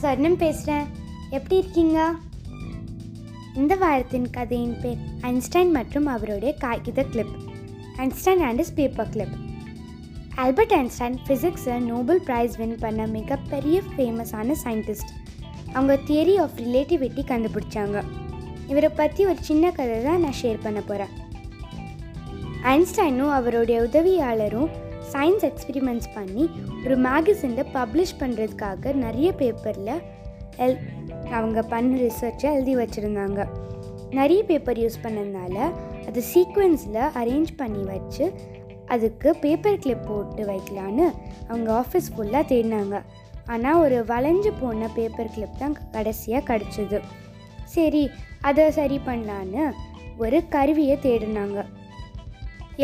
ஸ்வர்ணம் பேசுகிறேன் எப்படி இருக்கீங்க? இந்த வாரத்தின் கதையின் பேர் ஐன்ஸ்டைன் மற்றும் அவருடைய காகித clip Einstein and his paper clip Albert Einstein ஃபிசிக்ஸை Nobel prize win பண்ண மிகப்பெரிய ஃபேமஸான சயின்டிஸ்ட் அவங்க தியரி ஆஃப் ரிலேட்டிவிட்டி கண்டுபிடிச்சாங்க. இவரை பற்றி ஒரு சின்ன கதை தான் நான் ஷேர் பண்ண போகிறேன் ஐன்ஸ்டைனும் அவருடைய உதவியாளரும் சயின்ஸ் எக்ஸ்பிரிமெண்ட்ஸ் பண்ணி ஒரு மேகசினில் பப்ளிஷ் பண்ணுறதுக்காக நிறைய பேப்பரில் எல் அவங்க பண்ண ரிசர்ச்சை எழுதி வச்சுருந்தாங்க. நிறைய பேப்பர் யூஸ் பண்ணதுனால அது சீக்வன்ஸில் அரேஞ்ச் பண்ணி வச்சு அதுக்கு பேப்பர் கிளிப் போட்டு வைக்கலான்னு அவங்க ஆஃபீஸ் ஃபுல்லாக தேடினாங்க. ஆனால் ஒரு வளைஞ்சு போன பேப்பர் கிளிப் தான் கடைசியாக கிடச்சிது. சரி அதை சரி பண்ணலான்னு ஒரு கருவியை தேடினாங்க.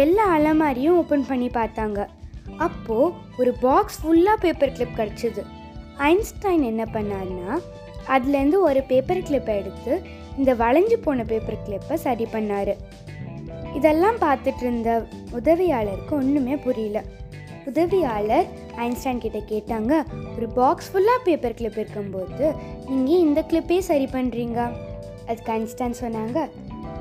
எல்லா அலமாரியும் ஓப்பன் பண்ணி பார்த்தாங்க. அப்போது ஒரு பாக்ஸ் ஃபுல்லாக பேப்பர் கிளிப் கிடச்சிது. ஐன்ஸ்டைன் என்ன பண்ணார்னா அதுலேருந்து ஒரு பேப்பர் கிளிப்பை எடுத்து இந்த வளைஞ்சு போன பேப்பர் கிளிப்பை சரி பண்ணார். இதெல்லாம் பார்த்துட்டு இருந்த உதவியாளருக்கு ஒன்றுமே புரியல. உதவியாளர் ஐன்ஸ்டைன் கிட்ட கேட்டாங்க ஒரு பாக்ஸ் ஃபுல்லாக பேப்பர் கிளிப் இருக்கும்போது நீங்கள் இந்த கிளிப்பே சரி பண்ணுறீங்க அதுக்கு ஐன்ஸ்டைன் சொன்னாங்க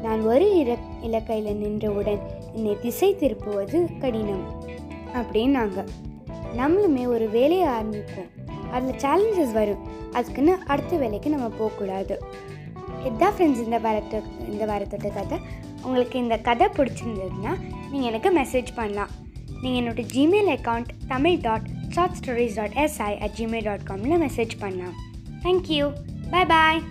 நான் ஒரு இல இலக்கையில் நின்றவுடன் என்னை திசை திருப்புவது கடினம் அப்படின்னாங்க. நம்மளுமே ஒரு வேலையை ஆரம்பிப்போம். அதில் சேலஞ்சஸ் வரும். அதுக்குன்னு அடுத்த வேலைக்கு நம்ம போகக்கூடாது. இதுதான் ஃப்ரெண்ட்ஸ் இந்த வாரத்து இந்த வாரத்தோட கதை. உங்களுக்கு இந்த கதை பிடிச்சிருந்ததுன்னா நீங்கள் எனக்கு மெசேஜ் பண்ணலாம். நீங்கள் என்னோடய Gmail account Tamil dot short stories dot S I at Gmail dot Kamil message பண்ணலாம். Thank you bye bye